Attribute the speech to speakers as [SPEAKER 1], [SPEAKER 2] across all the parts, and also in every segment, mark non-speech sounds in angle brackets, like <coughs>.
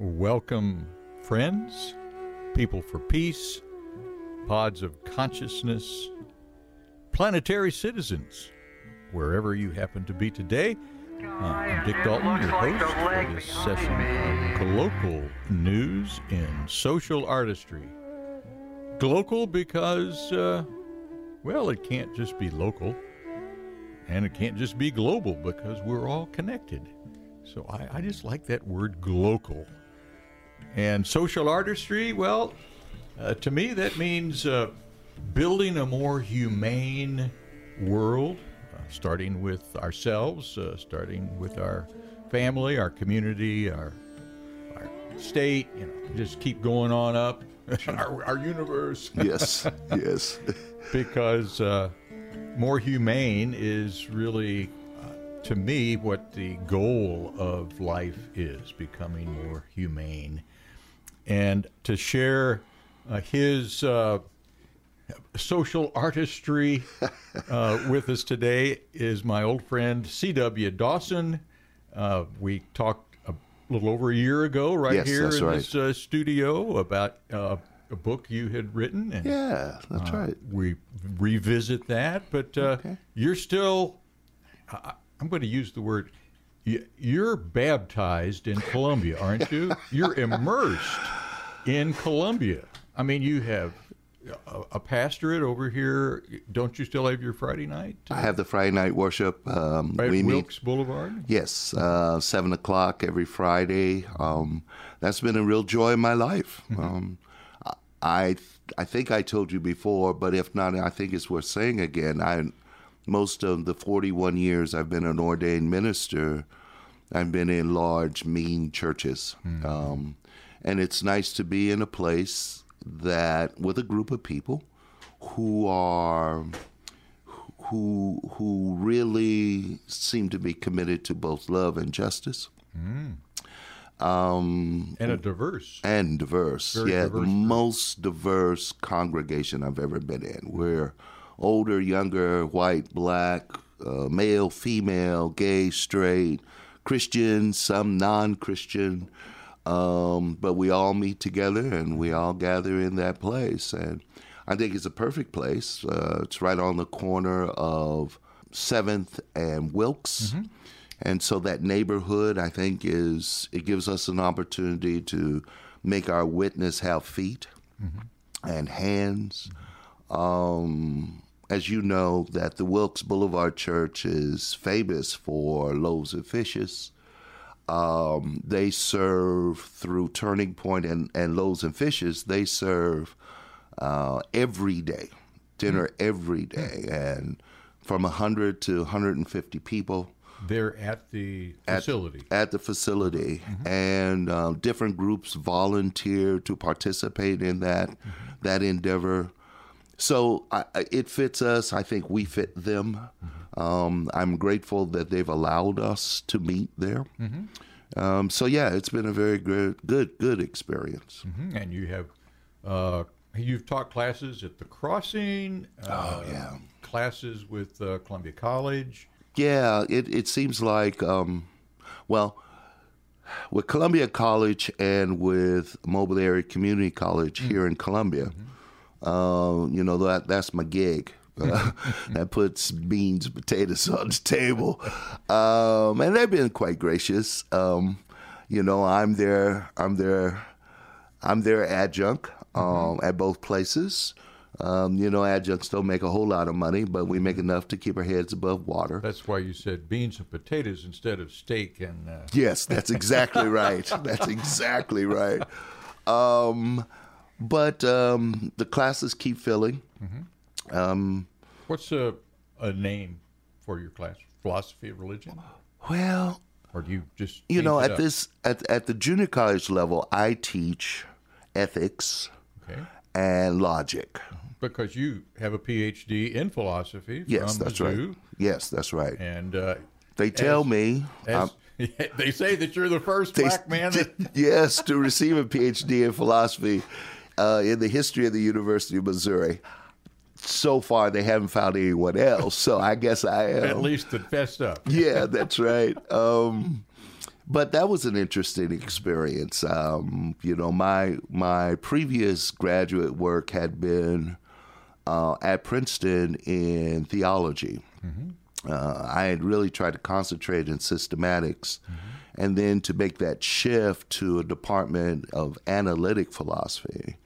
[SPEAKER 1] Welcome, friends, people for peace, pods of consciousness, planetary citizens, wherever you happen to be today. Uh, I'm Dick Dalton, your host for this session of Global News in Social Artistry. Global because, uh, well, it can't just be local, and it can't just be global because we're all connected. So I, I just like that word global. And social artistry, well, uh, to me, that means uh, building a more humane world, starting with ourselves, uh, starting with our family, our community, our, our state, you know, just keep going on up, <laughs> our, our universe. <laughs>
[SPEAKER 2] yes, yes.
[SPEAKER 1] because uh, more humane is really, uh, to me, what the goal of life is becoming more humane and to share uh, his uh, social artistry uh, <laughs> with us today is my old friend C.W. Dawson. Uh, we talked a little over a year ago, right
[SPEAKER 2] Yes,
[SPEAKER 1] here in
[SPEAKER 2] right.
[SPEAKER 1] this uh, studio, about uh, a book you had written. And,
[SPEAKER 2] Yeah, that's
[SPEAKER 1] uh,
[SPEAKER 2] right.
[SPEAKER 1] We revisit that, but uh,
[SPEAKER 2] Okay.
[SPEAKER 1] you're still. I, I'm going to use the word. y- You're baptized in Columbia, aren't you? <laughs> You're immersed in Columbia. I mean, you have a, a pastorate over here. Don't you still have your Friday night?
[SPEAKER 2] I have the Friday night worship. Um,
[SPEAKER 1] Right,
[SPEAKER 2] we meet.
[SPEAKER 1] Wilkes Boulevard.
[SPEAKER 2] Yes, uh, seven o'clock every Friday. Um, that's been a real joy in my life. Um, I I think I told you before, but if not, I think it's worth saying again. I most of the forty one years I've been an ordained minister, I've been in large, mean churches, um, and it's nice to be in a place that with a group of people who are who who really seem to be committed to both love and justice um,
[SPEAKER 1] And a diverse.
[SPEAKER 2] and diverse.
[SPEAKER 1] Very
[SPEAKER 2] yeah,
[SPEAKER 1] diverse
[SPEAKER 2] the
[SPEAKER 1] group.
[SPEAKER 2] most diverse congregation I've ever been in. We're older, younger, white, black, uh, male, female, gay, straight, Christian, some non-Christian. Um, but we all meet together and we all gather in that place. And I think it's a perfect place. Uh, it's right on the corner of Seventh and Wilkes. And so that neighborhood, I think, is it gives us an opportunity to make our witness have feet and hands. Um, as you know, that the Wilkes Boulevard Church is famous for loaves and fishes. Um, they serve through Turning Point and, and Loaves and Fishes. They serve uh, every day, dinner every day, and from 100 to 150 people
[SPEAKER 1] They're at the facility.
[SPEAKER 2] at the facility, and um, different groups volunteer to participate in that that endeavor. So I, it fits us. I think we fit them. Um, I'm grateful that they've allowed us to meet there. Um, so yeah, it's been a very good, good, good experience.
[SPEAKER 1] Mhm. And you have, uh, you've taught classes at the Crossing. Uh,
[SPEAKER 2] Oh, yeah.
[SPEAKER 1] Classes with uh, Columbia College.
[SPEAKER 2] Yeah, it, it seems like, um, well, with Columbia College and with Moberly Area Community College here in Columbia, uh, you know, that that's my gig. Uh, <laughs> that puts beans and potatoes on the table. Um, and they've been quite gracious. Um, you know, I'm their, I'm their, I'm their adjunct um, at both places. Um, you know, adjuncts don't make a whole lot of money, but we make enough to keep our heads above water.
[SPEAKER 1] That's why you said beans and potatoes instead of steak and. Uh,
[SPEAKER 2] Yes, that's exactly <laughs> right. That's exactly right. But um, the classes keep filling. Um,
[SPEAKER 1] what's a, a name for your class? Philosophy of religion?
[SPEAKER 2] well,
[SPEAKER 1] Or do you just.
[SPEAKER 2] you know, at
[SPEAKER 1] up?
[SPEAKER 2] this at at the junior college level, I teach ethics
[SPEAKER 1] Okay.
[SPEAKER 2] and logic.
[SPEAKER 1] Because you have a PhD in philosophy
[SPEAKER 2] Yes,
[SPEAKER 1] from
[SPEAKER 2] that's right. Yes, that's right.
[SPEAKER 1] And uh,
[SPEAKER 2] They tell
[SPEAKER 1] as-
[SPEAKER 2] me,
[SPEAKER 1] as, <laughs> they say that you're the first
[SPEAKER 2] They-
[SPEAKER 1] black man. <laughs> That,
[SPEAKER 2] yes, to receive a PhD in philosophy uh, in the history of the University of Missouri. So far, they haven't found anyone else. So I guess I <laughs> am.
[SPEAKER 1] at least that fessed up.
[SPEAKER 2] yeah, that's right. Um, but that was an interesting experience. Um, you know, my my previous graduate work had been uh, at Princeton in theology. Uh, I had really tried to concentrate in systematics, and then to make that shift to a department of analytic philosophy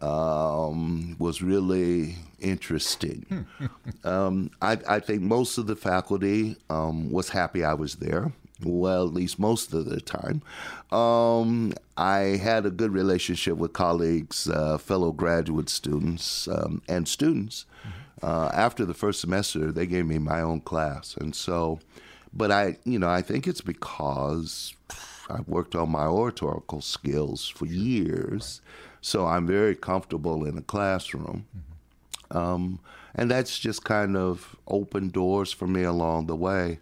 [SPEAKER 2] um, was really interesting. um, I, I think most of the faculty um, was happy I was there. Well, at least most of the time. Um, I had a good relationship with colleagues, uh, fellow graduate students, um, and students. Uh, after the first semester, they gave me my own class. And so, but I, you know, I think it's because I've worked on my oratorical skills for years. So I'm very comfortable in a classroom. Um, and that's just kind of opened doors for me along the way.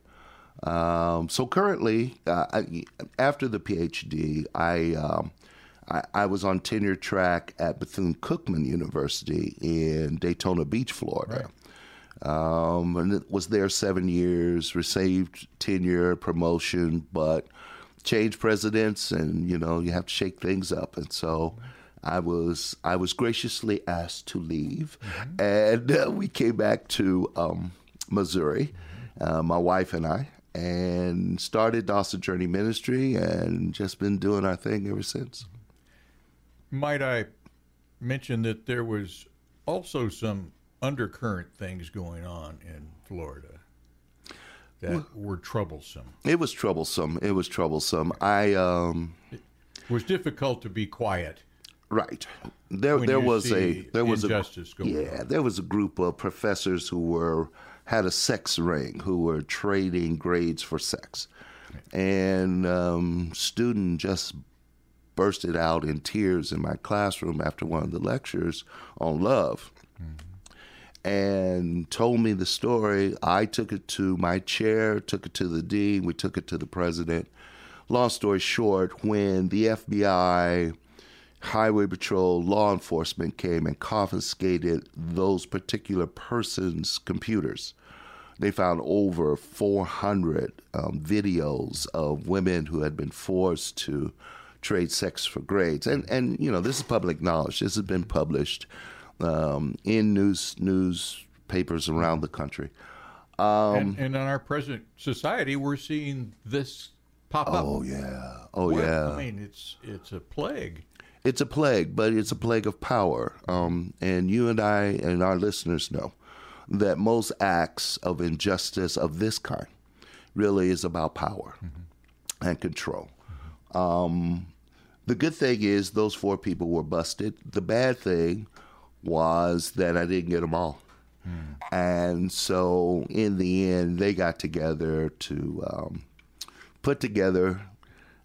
[SPEAKER 2] Um, so currently, uh, I, after the PhD, I, um, I I was on tenure track at Bethune Cookman University in Daytona Beach, Florida. Um, and it was there seven years, received tenure, promotion, but changed presidents, and you know you have to shake things up, and so. I was I was graciously asked to leave, and uh, we came back to um, Missouri, uh, my wife and I, and started Dawson Journey Ministry, and just been doing our thing ever since.
[SPEAKER 1] Might I mention that there was also some undercurrent things going on in Florida that were troublesome.
[SPEAKER 2] It was troublesome. It was troublesome. I um,
[SPEAKER 1] It was difficult to be quiet.
[SPEAKER 2] Right. There
[SPEAKER 1] When
[SPEAKER 2] there was a there was a yeah there was a group of professors who were had a sex ring who were trading grades for sex, and um, student just bursted out in tears in my classroom after one of the lectures on love. And told me the story. I took it to my chair, took it to the dean, we took it to the president. Long story short, when the FBI Highway Patrol, law enforcement came and confiscated those particular persons' computers. They found over 400 um, videos of women who had been forced to trade sex for grades. And, and you know, this is public knowledge. This has been published um, in news newspapers around the country. Um,
[SPEAKER 1] and, and in our present society, we're seeing this pop up.
[SPEAKER 2] Oh, yeah. Oh,
[SPEAKER 1] Where-
[SPEAKER 2] yeah.
[SPEAKER 1] I mean, it's it's a plague.
[SPEAKER 2] It's a plague, but it's a plague of power. Um, and you and I and our listeners know that most acts of injustice of this kind really is about power and control. Um, the good thing is those four people were busted. The bad thing was that I didn't get them all. And so in the end, they got together to um, put together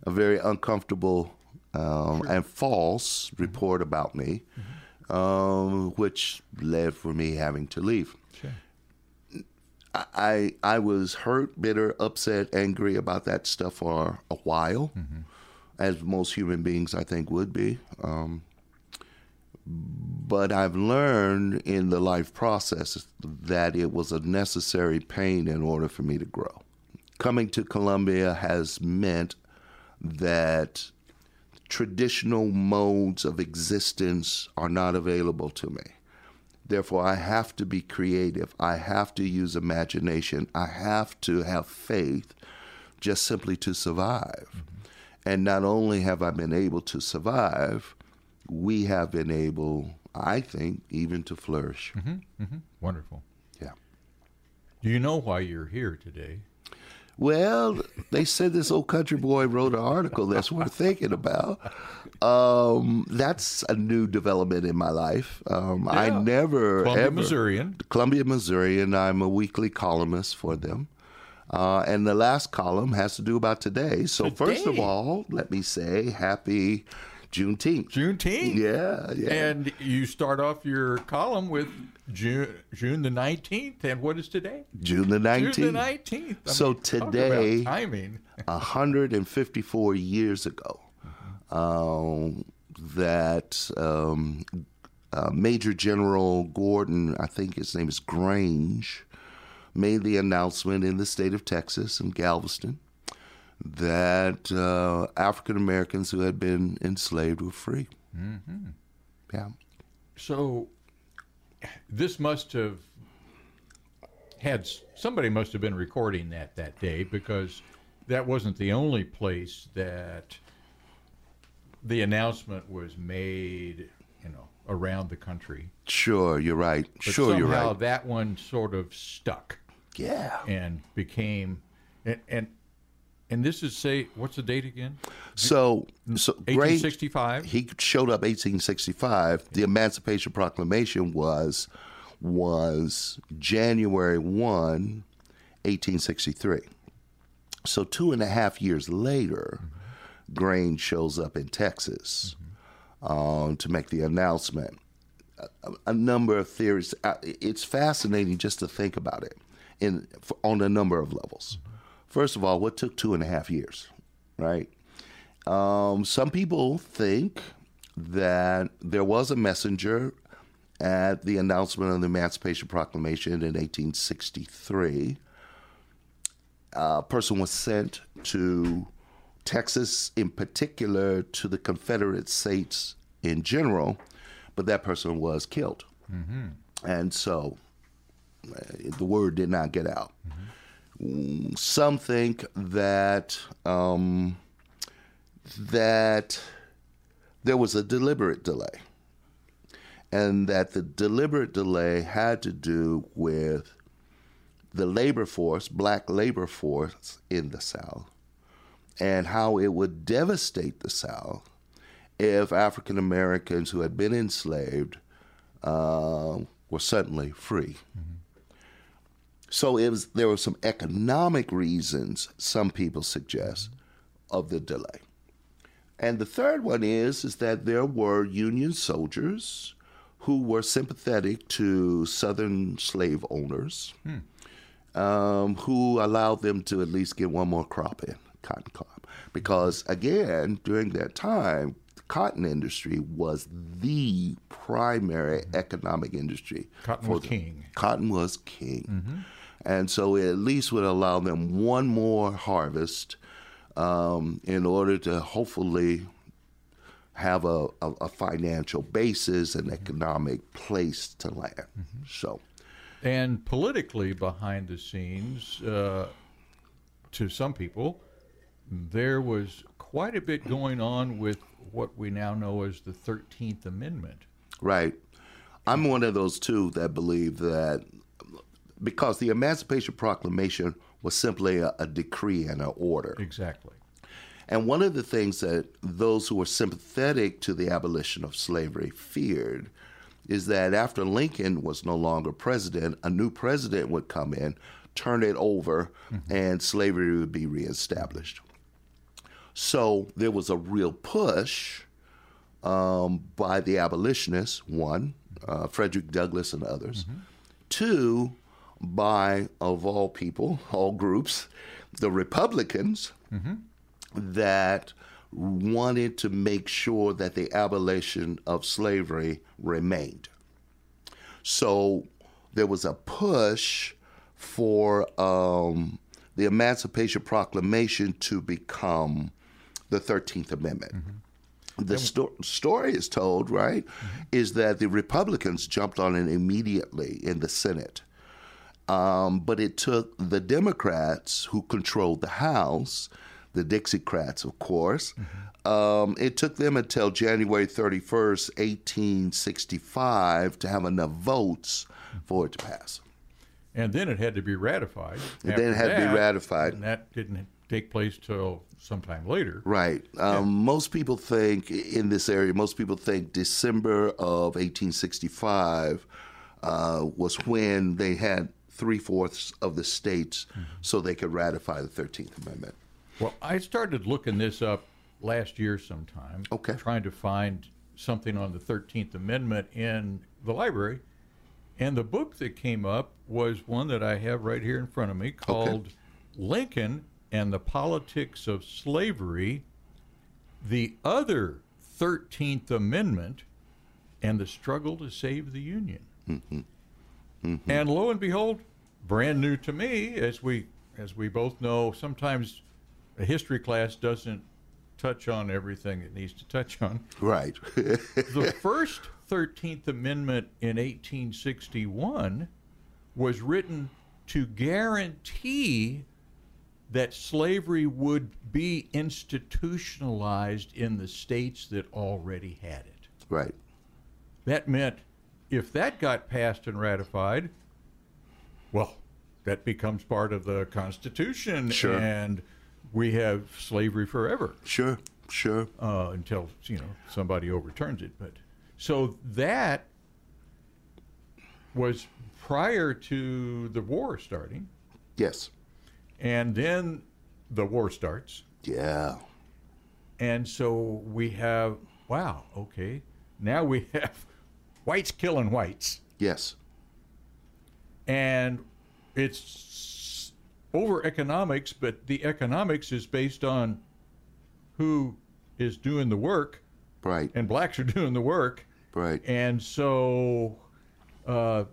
[SPEAKER 2] a very uncomfortable um, and false report about me, um, which led for me having to leave. I- I I was hurt, bitter, upset, angry about that stuff for a while, as most human beings I think would be. Um, but I've learned in the life process that it was a necessary pain in order for me to grow. Coming to Columbia has meant that traditional modes of existence are not available to me. Therefore, I have to be creative. I have to use imagination. I have to have faith just simply to survive. And not only have I been able to survive, we have been able, I think, even to flourish. Mm-hmm, mm-hmm.
[SPEAKER 1] Wonderful.
[SPEAKER 2] Yeah.
[SPEAKER 1] Do you know why you're here today?
[SPEAKER 2] Well, they said this old country boy wrote an article that's worth thinking about. Um, that's a new development in my life. Um, I
[SPEAKER 1] Yeah.
[SPEAKER 2] never
[SPEAKER 1] Columbia,
[SPEAKER 2] ever
[SPEAKER 1] Missourian.
[SPEAKER 2] Columbia, Missouri, and I'm a weekly columnist for them. Uh, and the last column has to do about today. So first of all, let me say happy Juneteenth.
[SPEAKER 1] Juneteenth.
[SPEAKER 2] Yeah, yeah.
[SPEAKER 1] And you start off your column with June June the nineteenth, and what is today?
[SPEAKER 2] June the nineteenth.
[SPEAKER 1] June the
[SPEAKER 2] 19th.
[SPEAKER 1] nineteenth.
[SPEAKER 2] So today- I
[SPEAKER 1] timing.
[SPEAKER 2] 154 years ago um, that um, uh, Major General Gordon, I think his name is Grange, made the announcement in the state of Texas in Galveston that uh, African Americans who had been enslaved were free. Mm-hmm. Yeah.
[SPEAKER 1] So this must have had somebody must have been recording that that day because that wasn't the only place that the announcement was made, you know, around the country.
[SPEAKER 2] Sure, you're right.
[SPEAKER 1] But
[SPEAKER 2] sure, you're right.
[SPEAKER 1] somehow that one sort of stuck
[SPEAKER 2] Yeah.
[SPEAKER 1] and became and and, and this is say what's the date again?
[SPEAKER 2] So, mm, so Grange,
[SPEAKER 1] 1865.
[SPEAKER 2] he showed up 1865. The Emancipation Proclamation was was January 1, 1863. So two and a half years later, Grange shows up in Texas mm-hmm. um, to make the announcement. A, a number of theories. It's fascinating just to think about it in on a number of levels. Mm-hmm. First of all, what took two and a half years, right? Um, some people think that there was a messenger at the announcement of the Emancipation Proclamation in 1863. A person was sent to Texas, in particular, to the Confederate States in general, but that person was killed. And so uh, the word did not get out. Mm, Some think that um, that there was a deliberate delay, and that the deliberate delay had to do with the labor force, black labor force in the South, and how it would devastate the South if African Americans who had been enslaved uh, were suddenly free. So it was there were some economic reasons, some people suggest, of the delay. And the third one is is that there were Union soldiers who were sympathetic to Southern slave owners, hmm. um, who allowed them to at least get one more crop in, cotton crop. Because again, during that time, the cotton industry was the primary mm-hmm. economic industry.
[SPEAKER 1] Cotton was
[SPEAKER 2] the-
[SPEAKER 1] king.
[SPEAKER 2] Cotton was king. Mm-hmm. And so it at least would allow them one more harvest um, in order to hopefully have a, a, a financial basis and economic place to land. So,
[SPEAKER 1] And politically, behind the scenes, uh, to some people, there was quite a bit going on with what we now know as the 13th Amendment.
[SPEAKER 2] right. I'm one of those two that believe that because the Emancipation Proclamation was simply a, a decree and an order.
[SPEAKER 1] Exactly.
[SPEAKER 2] And one of the things that those who were sympathetic to the abolition of slavery feared is that after Lincoln was no longer president, a new president would come in, turn it over, and slavery would be reestablished. So there was a real push um, by the abolitionists, one, uh, Frederick Douglass and others, two, by, of all people, all groups, the Republicans that wanted to make sure that the abolition of slavery remained. So there was a push for um, the Emancipation Proclamation to become the 13th Amendment. The sto- story is told, right, is that the Republicans jumped on it immediately in the Senate. Um, but it took the Democrats who controlled the House, the Dixiecrats, of course, um, it took them until January 31st, 1865, to have enough votes for it to pass.
[SPEAKER 1] And then it had to be ratified.
[SPEAKER 2] And then it had to be ratified.
[SPEAKER 1] And that didn't take place till sometime later.
[SPEAKER 2] Right. Um, Most people think in this area, most people think December of 1865 uh, was when they had three fourths of the states so they could ratify the 13th Amendment.
[SPEAKER 1] Well, I started looking this up last year sometime.
[SPEAKER 2] Okay.
[SPEAKER 1] Trying to find something on the 13th Amendment in the library. And the book that came up was one that I have right here in front of me called Lincoln and the politics of slavery, the other 13th Amendment, and the struggle to save the Union. Mm-hmm. Mm-hmm. And lo and behold, brand new to me, as we as we both know, sometimes a history class doesn't touch on everything it needs to touch on.
[SPEAKER 2] Right. <laughs>
[SPEAKER 1] The <laughs> first 13th Amendment in 1861 was written to guarantee that slavery would be institutionalized in the states that already had it.
[SPEAKER 2] right.
[SPEAKER 1] That meant if that got passed and ratified, well, that becomes part of the Constitution,
[SPEAKER 2] Sure.
[SPEAKER 1] and we have slavery forever
[SPEAKER 2] Sure. Sure.
[SPEAKER 1] uh, until you know somebody overturns it. But so that was prior to the war starting,
[SPEAKER 2] Yes.
[SPEAKER 1] and then the war starts,
[SPEAKER 2] Yeah.
[SPEAKER 1] and so we have wow, okay, now we <laughs> have whites killing whites.
[SPEAKER 2] Yes.
[SPEAKER 1] and it's over economics, but the economics is based on who is doing the work,
[SPEAKER 2] Right.
[SPEAKER 1] and blacks are <laughs> doing the work,
[SPEAKER 2] Right.
[SPEAKER 1] and so uh,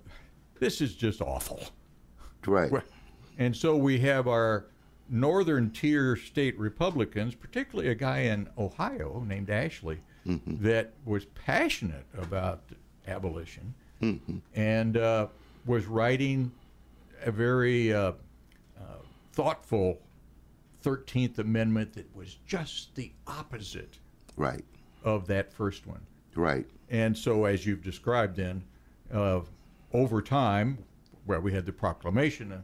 [SPEAKER 1] this is just awful.
[SPEAKER 2] Right.
[SPEAKER 1] And so we have our northern tier state Republicans, particularly a guy in Ohio named Ashley, that was passionate about abolition and uh, was writing a very uh, uh, thoughtful 13th Amendment that was just the opposite
[SPEAKER 2] Right.
[SPEAKER 1] of that first one.
[SPEAKER 2] Right.
[SPEAKER 1] And so, as you've described, then, uh, over time, well, we had the proclamation, uh,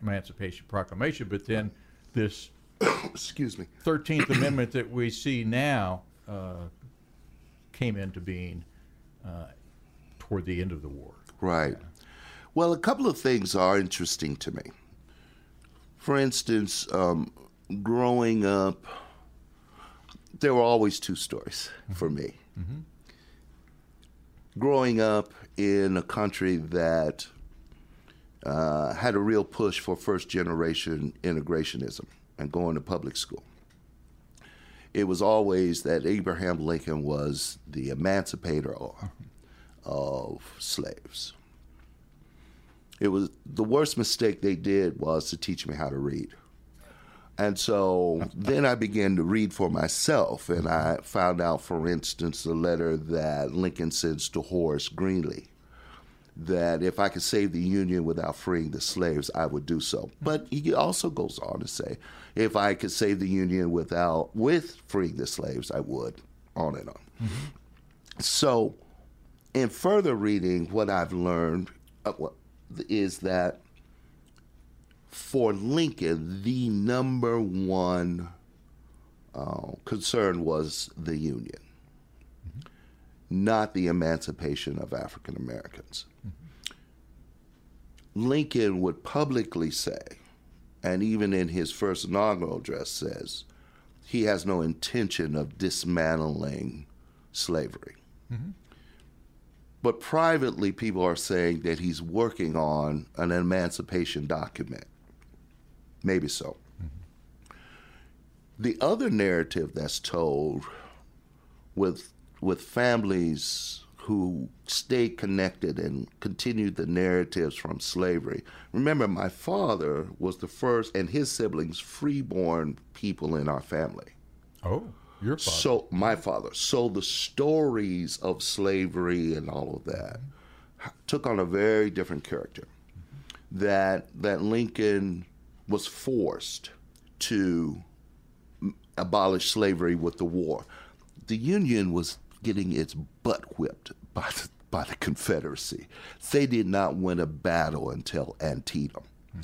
[SPEAKER 1] Emancipation Proclamation, but then this <coughs>
[SPEAKER 2] Excuse me.
[SPEAKER 1] 13th Amendment that we see now uh, came into being uh, toward the end of the war.
[SPEAKER 2] Right. Well, a couple of things are interesting to me. For instance, um, growing up, there were always two stories for me. Growing up in a country that uh, had a real push for first generation integrationism and going to public school. It was always that Abraham Lincoln was the emancipator of slaves. It was the worst mistake they did was to teach me how to read. And so <laughs> then I began to read for myself, and I found out, for instance, the letter that Lincoln sends to Horace Greeley that if I could save the Union without freeing the slaves, I would do so. But he also goes on to say, if I could save the Union without with freeing the slaves, I would, on and on. Mm-hmm. So, in further reading, what I've learned is that for Lincoln, the number one uh, concern was the Union, not the emancipation of African Americans. Lincoln would publicly say, and even in his first inaugural address says, he has no intention of dismantling slavery. But privately, people are saying that he's working on an emancipation document. Maybe so. The other narrative that's told with with families who stay connected and continue the narratives from slavery. Remember, my father was the first, and his siblings, freeborn people in our family.
[SPEAKER 1] Oh, your father.
[SPEAKER 2] So my father. So the stories of slavery and all of that took on a very different character. That that Lincoln was forced to abolish slavery with the war. The Union was getting its butt whipped by the, by the Confederacy. They did not win a battle until Antietam. Hmm.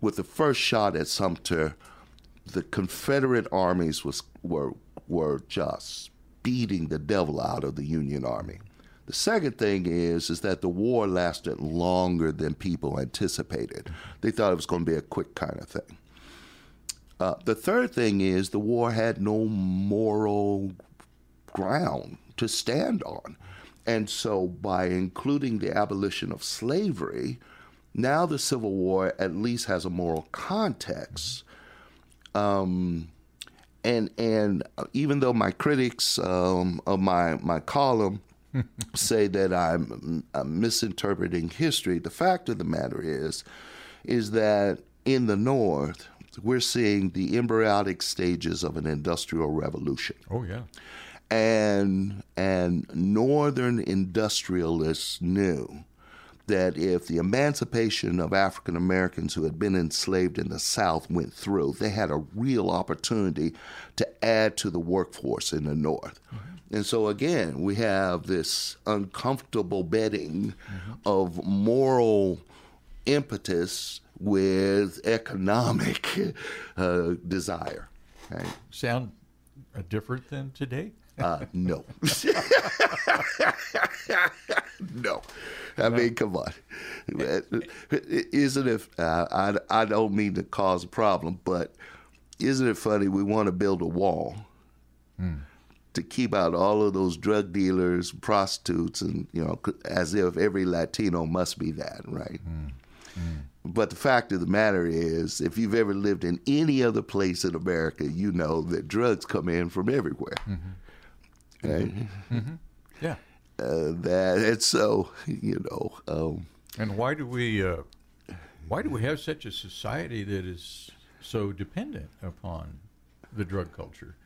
[SPEAKER 2] With the first shot at Sumter, the Confederate armies was were were just beating the devil out of the Union Army. The second thing is is that the war lasted longer than people anticipated. They thought it was going to be a quick kind of thing. Uh, the third thing is the war had no moral ground to stand on. And so, by including the abolition of slavery, now the Civil War at least has a moral context Um, and and even though my critics um, of my my column <laughs> say that I'm, I'm misinterpreting history, the fact of the matter is is that in the North we're seeing the embryonic stages of an industrial revolution.
[SPEAKER 1] Oh yeah.
[SPEAKER 2] And and northern industrialists knew that if the emancipation of African Americans who had been enslaved in the South went through, they had a real opportunity to add to the workforce in the North. Mm-hmm. And so, again, we have this uncomfortable bedding mm-hmm. of moral impetus with economic <laughs> uh, desire.
[SPEAKER 1] Right? Sound uh, different than today?
[SPEAKER 2] Uh, no. <laughs> <laughs> no. I mean, come on. Isn't it? Uh, I, I don't mean to cause a problem, but isn't it funny? We want to build a wall mm. to keep out all of those drug dealers, prostitutes, and, you know, as if every Latino must be that, right? Mm. Mm. But the fact of the matter is, if you've ever lived in any other place in America, you know that drugs come in from everywhere. Mm-hmm. Right?
[SPEAKER 1] Mm-hmm. Yeah.
[SPEAKER 2] Uh, that it's so you know. Um,
[SPEAKER 1] and why do we uh, why do we have such a society that is so dependent upon the drug culture?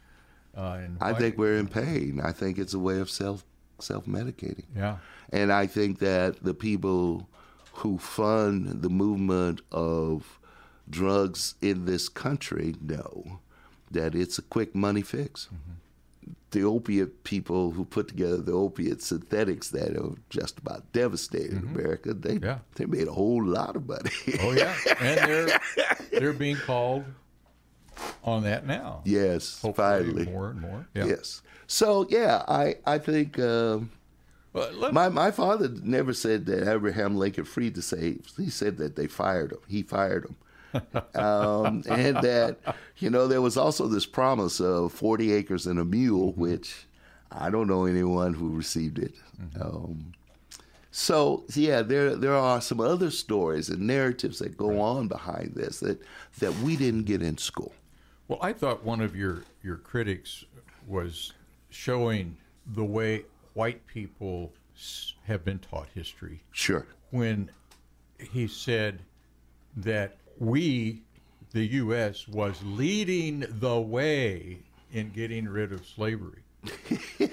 [SPEAKER 2] Uh, and I think we're in pain. I think it's a way of self self medicating.
[SPEAKER 1] Yeah.
[SPEAKER 2] And I think that the people who fund the movement of drugs in this country know that it's a quick money fix. Mm-hmm the opiate people who put together the opiate synthetics that are just about devastating mm-hmm. America, they yeah. they made a whole lot of money.
[SPEAKER 1] oh yeah, and they're <laughs> they're being called on that now.
[SPEAKER 2] Yes,
[SPEAKER 1] Hopefully
[SPEAKER 2] finally,
[SPEAKER 1] more and more.
[SPEAKER 2] Yeah. Yes. So yeah, I I think. Uh, well, my my father never said that Abraham Lincoln freed the slaves. He said that they fired him. He fired them <laughs> um, and that you know there was also this promise of 40 acres and a mule, mm-hmm. which I don't know anyone who received it. Mm-hmm. Um, so yeah, there there are some other stories and narratives that go right. on behind this that that we didn't get in school.
[SPEAKER 1] Well, I thought one of your your critics was showing the way white people have been taught history.
[SPEAKER 2] Sure.
[SPEAKER 1] When he said that we, the U.S., was leading the way in getting rid of slavery. <laughs>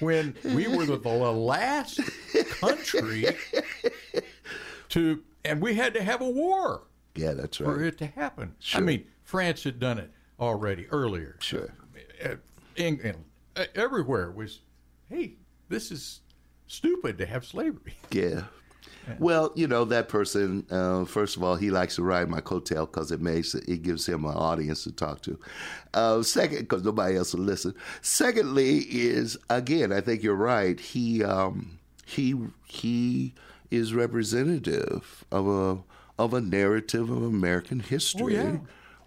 [SPEAKER 1] when we were the, the last country to, and we had to have a war.
[SPEAKER 2] Yeah, that's right.
[SPEAKER 1] For it to happen. Sure. I mean, France had done it already earlier.
[SPEAKER 2] Sure.
[SPEAKER 1] Uh, England, uh, everywhere was, hey, this is stupid to have slavery.
[SPEAKER 2] Yeah, <laughs> well, you know that person. Uh, first of all, he likes to ride my coattail because it makes it gives him an audience to talk to. Uh, second, because nobody else will listen. Secondly, is again, I think you're right. He um, he he is representative of a of a narrative of American history.
[SPEAKER 1] Oh, yeah.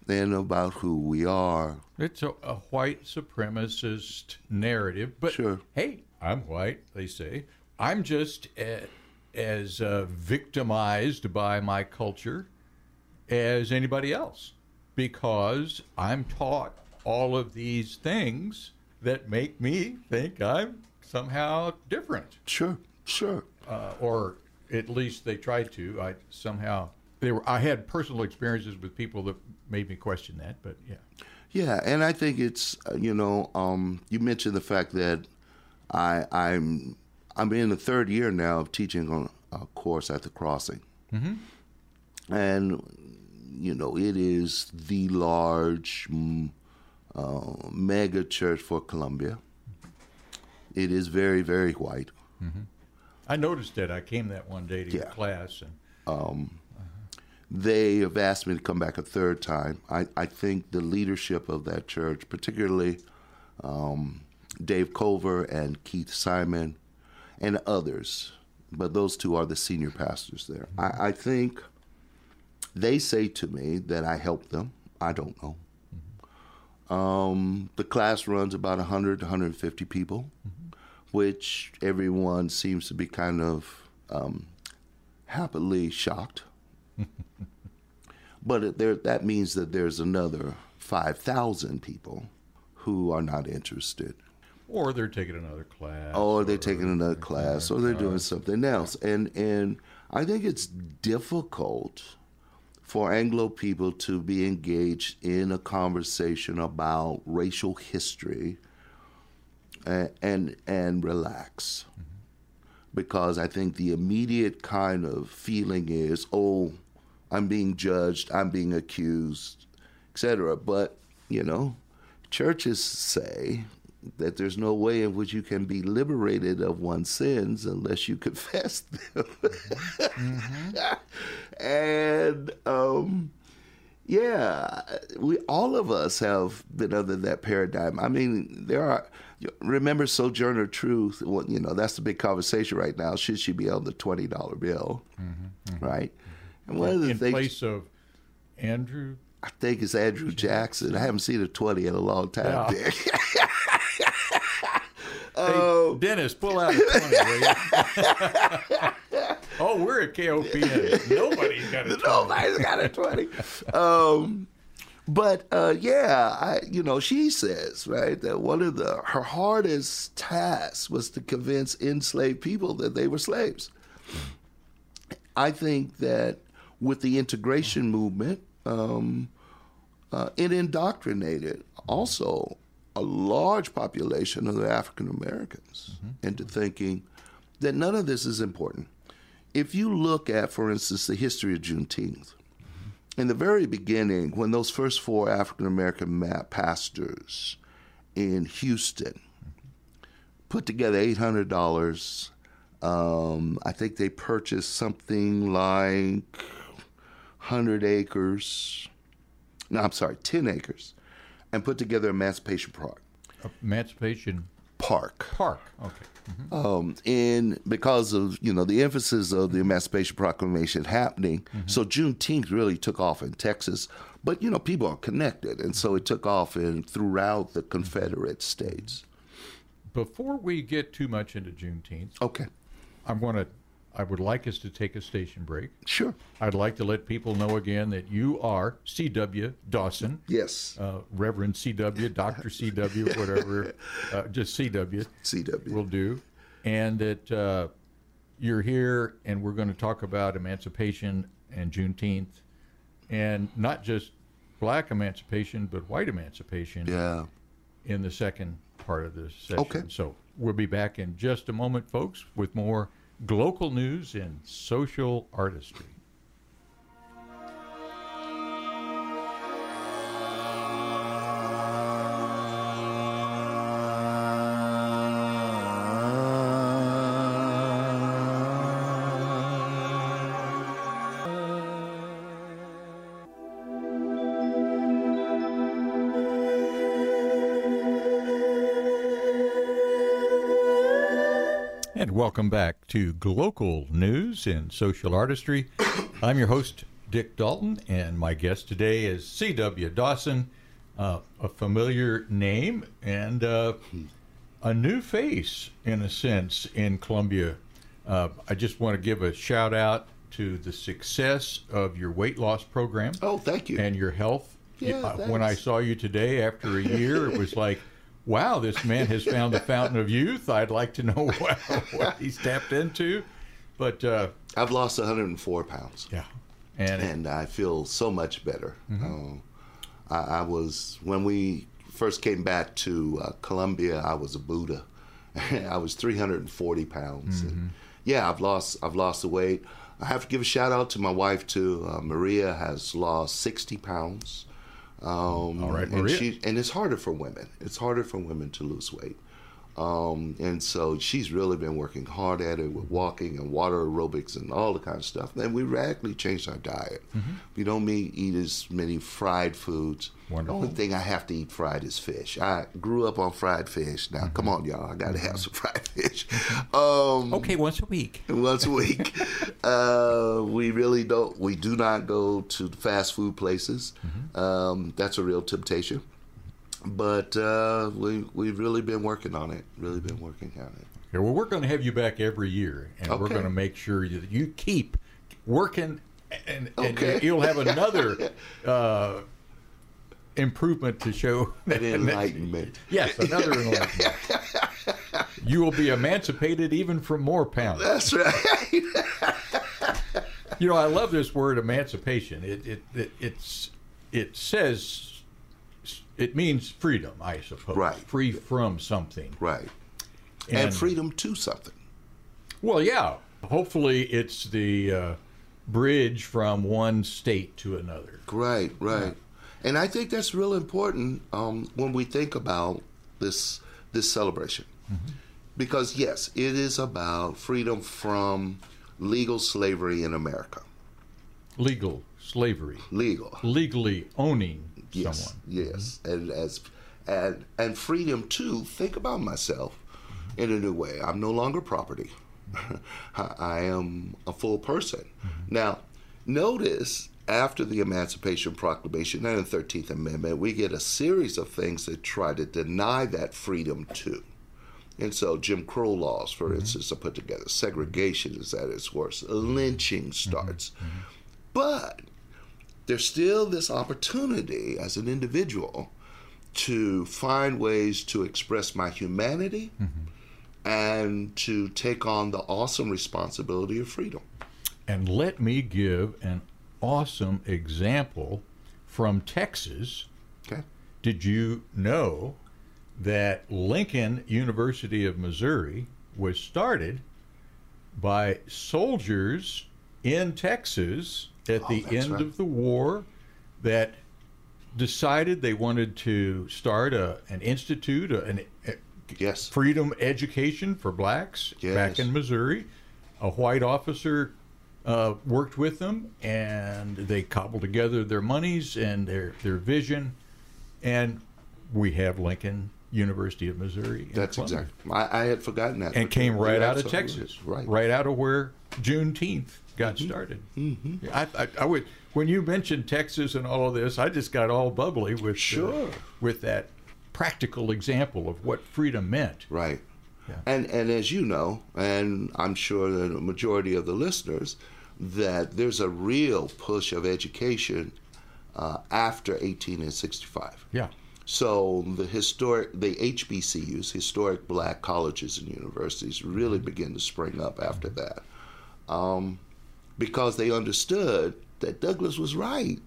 [SPEAKER 2] And about who we are.
[SPEAKER 1] It's a, a white supremacist narrative, but
[SPEAKER 2] sure.
[SPEAKER 1] hey, I'm white. They say I'm just as uh, victimized by my culture as anybody else because I'm taught all of these things that make me think I'm somehow different.
[SPEAKER 2] Sure, sure.
[SPEAKER 1] Uh, or at least they tried to. I somehow they were. I had personal experiences with people that made me question that. But yeah.
[SPEAKER 2] Yeah, and I think it's uh, you know um, you mentioned the fact that I I'm I'm in the third year now of teaching on a course at the Crossing, mm-hmm. and you know it is the large mm, uh, mega church for Columbia. It is very very white. Mm-hmm.
[SPEAKER 1] I noticed that. I came that one day to yeah. class and.
[SPEAKER 2] Um, they have asked me to come back a third time. I, I think the leadership of that church, particularly um, Dave Cover and Keith Simon, and others, but those two are the senior pastors there. I, I think they say to me that I help them. I don't know. Um, the class runs about 100 to 150 people, mm-hmm. which everyone seems to be kind of um, happily shocked. But there, that means that there's another 5,000 people who are not interested.
[SPEAKER 1] Or they're taking another class.
[SPEAKER 2] or they're taking another class, or they're doing something else. And and I think it's difficult for Anglo people to be engaged in a conversation about racial history and and, and relax. Mm-hmm. Because I think the immediate kind of feeling is, oh, I'm being judged, I'm being accused, etc. But, you know, churches say that there's no way in which you can be liberated of one's sins unless you <laughs> confess them. Mm-hmm. and um, yeah, we all of us have been under that paradigm. I mean, there are. Remember Sojourner Truth? Well, you know that's the big conversation right now. Should she be on the twenty dollar bill? Mm-hmm, mm-hmm. Right. And one of the
[SPEAKER 1] in
[SPEAKER 2] things
[SPEAKER 1] place of Andrew.
[SPEAKER 2] I think it's Andrew Jackson. I haven't seen a 20 in a long time.
[SPEAKER 1] Yeah. <laughs>
[SPEAKER 2] Dick.
[SPEAKER 1] Hey, Dennis, pull out a 20, <laughs> oh, we're at KOPN. Nobody's got a 20.
[SPEAKER 2] Nobody's got a 20. um, but uh, yeah, I, you know, she says, right, that one of the her hardest tasks was to convince enslaved people that they were slaves. I think that with the integration movement, um, uh, it indoctrinated also a large population of the African Americans into thinking that none of this is important. If you look at, for instance, the history of Juneteenth, in the very beginning, when those first four African American pastors in Houston put together eight hundred dollars, um, I think they purchased something like hundred acres. No, I'm sorry, ten acres, and put together Emancipation Park.
[SPEAKER 1] Emancipation
[SPEAKER 2] Park.
[SPEAKER 1] Park. Okay.
[SPEAKER 2] um, in because of you know the emphasis of the Emancipation Proclamation happening. So Juneteenth really took off in Texas, but you know people are connected, and so it took off in throughout the Confederate states.
[SPEAKER 1] Before we get too much into Juneteenth,
[SPEAKER 2] Okay,
[SPEAKER 1] I'm going to. I would like us to take a station break.
[SPEAKER 2] sure.
[SPEAKER 1] I'd like to let people know again that you are C.W. Dawson,
[SPEAKER 2] Yes,
[SPEAKER 1] uh, Reverend C.W., Doctor C.W., <laughs> whatever, uh, just C.W.
[SPEAKER 2] CW.
[SPEAKER 1] will do, and that uh, you're here, and we're going to talk about emancipation and Juneteenth, and not just black emancipation, but white emancipation
[SPEAKER 2] yeah.
[SPEAKER 1] in the second part of this session.
[SPEAKER 2] Okay.
[SPEAKER 1] So we'll be back in just a moment, folks, with more local news and social artistry. Welcome back to Global News and Social Artistry. I'm your host, Dick Dalton, and my guest today is C.W. Dawson, uh, a familiar name and uh, a new face, in a sense, in Columbia. Uh, I just want to give a shout out to the success of your weight loss program
[SPEAKER 2] Oh, thank you.
[SPEAKER 1] and your health.
[SPEAKER 2] Yeah,
[SPEAKER 1] when I saw you today after a year, it was like, wow, this man has found the fountain of youth. I'd like to know <laughs> what, what he's tapped into. But uh,
[SPEAKER 2] I've lost 104 pounds.
[SPEAKER 1] yeah, and,
[SPEAKER 2] and I feel so much better. Um, I, I was when we first came back to uh, Columbia. I was a Buddha. <laughs> I was 340 pounds. And yeah, I've lost I've lost the weight. I have to give a shout out to my wife too. Uh, Maria has lost 60 pounds. Um,
[SPEAKER 1] All right,
[SPEAKER 2] and she and it's harder for women. It's harder for women to lose weight. Um, and so she's really been working hard at it with walking and water aerobics and all the kind of stuff. And we radically changed our diet.
[SPEAKER 1] Mm-hmm.
[SPEAKER 2] We don't mean, eat as many fried foods.
[SPEAKER 1] Wonderful.
[SPEAKER 2] The only thing I have to eat fried is fish. I grew up on fried fish. Now, come on, y'all. I got to have some <laughs> fried fish. Um,
[SPEAKER 1] okay, once a week. <laughs>
[SPEAKER 2] once a week. <laughs> uh, we really don't. We do not go to fast food places. Um, that's a real temptation. But uh, we we've really been working on it. Really been working on it.
[SPEAKER 1] Okay, well, we're going to have you back every year, and we're going to make sure that you keep working and, and
[SPEAKER 2] Okay.
[SPEAKER 1] you'll have another <laughs> uh, improvement to show.
[SPEAKER 2] An <laughs> enlightenment.
[SPEAKER 1] yes, another enlightenment. <laughs> you will be emancipated even from more pounds.
[SPEAKER 2] That's right.
[SPEAKER 1] You know, I love this word emancipation. It it, it it's it says it means freedom, I suppose.
[SPEAKER 2] Right.
[SPEAKER 1] Free from something.
[SPEAKER 2] right. And, freedom to something.
[SPEAKER 1] Well, yeah. Hopefully, it's the uh, bridge from one state to another.
[SPEAKER 2] Right, right. And I think that's real important um, when we think about this this celebration, because yes, it is about freedom from legal slavery in America.
[SPEAKER 1] Legal slavery,
[SPEAKER 2] Legal,
[SPEAKER 1] legally owning
[SPEAKER 2] yes,
[SPEAKER 1] someone.
[SPEAKER 2] yes, mm-hmm. and as and and freedom to think about myself mm-hmm. in a new way. I'm no longer property. <laughs> I I am a full person. Mm-hmm. Now, notice after the Emancipation Proclamation and the 13th Amendment, we get a series of things that try to deny that freedom too. And so Jim Crow laws, for instance, are put together. Segregation is at its worst. Lynching starts. But there's still this opportunity as an individual to find ways to express my humanity mm-hmm. and to take on the awesome responsibility of freedom.
[SPEAKER 1] And let me give an awesome example from Texas.
[SPEAKER 2] Okay.
[SPEAKER 1] Did you know that Lincoln University of Missouri was started by soldiers in Texas at
[SPEAKER 2] Oh,
[SPEAKER 1] the end
[SPEAKER 2] right.
[SPEAKER 1] of the war that decided they wanted to start a, an institute, a, an, a
[SPEAKER 2] Yes.
[SPEAKER 1] freedom education for blacks back in Missouri. A white officer uh, worked with them, and they cobbled together their monies and their their vision, and we have Lincoln University of Missouri.
[SPEAKER 2] That's exactly. I, I had forgotten that.
[SPEAKER 1] And came right out of Texas,
[SPEAKER 2] Right.
[SPEAKER 1] right out of where Juneteenth got started. Mm-hmm. I, I, I would when you mentioned Texas and all of this, I just got all bubbly with uh,
[SPEAKER 2] Sure.
[SPEAKER 1] with that practical example of what freedom meant.
[SPEAKER 2] Right.
[SPEAKER 1] Yeah.
[SPEAKER 2] And and as you know, and I'm sure that a majority of the listeners, that there's a real push of education uh, after 1865.
[SPEAKER 1] Yeah.
[SPEAKER 2] So the historic, the HBCUs, historic black colleges and universities, really begin to spring up after that, um, because they understood that Douglass was right.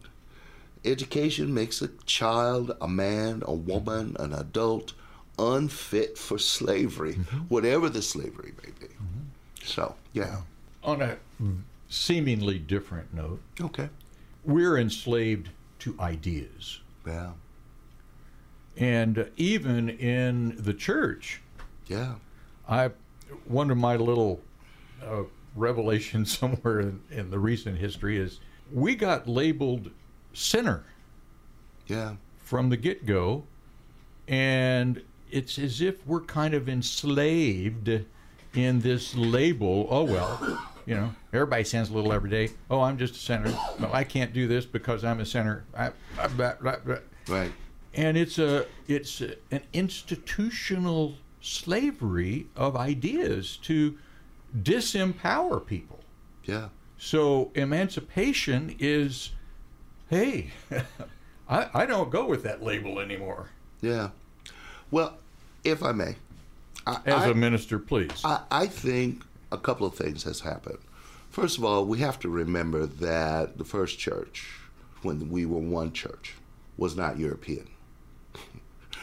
[SPEAKER 2] Education makes a child, a man, a woman, an adult unfit for slavery, whatever the slavery may be. So, yeah.
[SPEAKER 1] On a seemingly different note,
[SPEAKER 2] Okay.
[SPEAKER 1] we're enslaved to ideas.
[SPEAKER 2] Yeah.
[SPEAKER 1] And even in the church,
[SPEAKER 2] Yeah.
[SPEAKER 1] I one of my little uh, revelations <laughs> somewhere in, in the recent history is we got labeled sinner
[SPEAKER 2] Yeah.
[SPEAKER 1] from the get go, and it's as if we're kind of enslaved in this label. Oh well, you know, everybody sins a little every day. Oh, I'm just a sinner. Well, I can't do this because I'm a sinner. I, I, blah.
[SPEAKER 2] Right.
[SPEAKER 1] And it's a it's a, an institutional slavery of ideas to disempower people.
[SPEAKER 2] Yeah.
[SPEAKER 1] So emancipation is, hey, <laughs> I, I don't go with that label anymore.
[SPEAKER 2] Yeah. Well, if I may, I,
[SPEAKER 1] As
[SPEAKER 2] I-
[SPEAKER 1] a minister, please.
[SPEAKER 2] I, I think a couple of things has happened. First of all, we have to remember that the first church, when we were one church, was not European.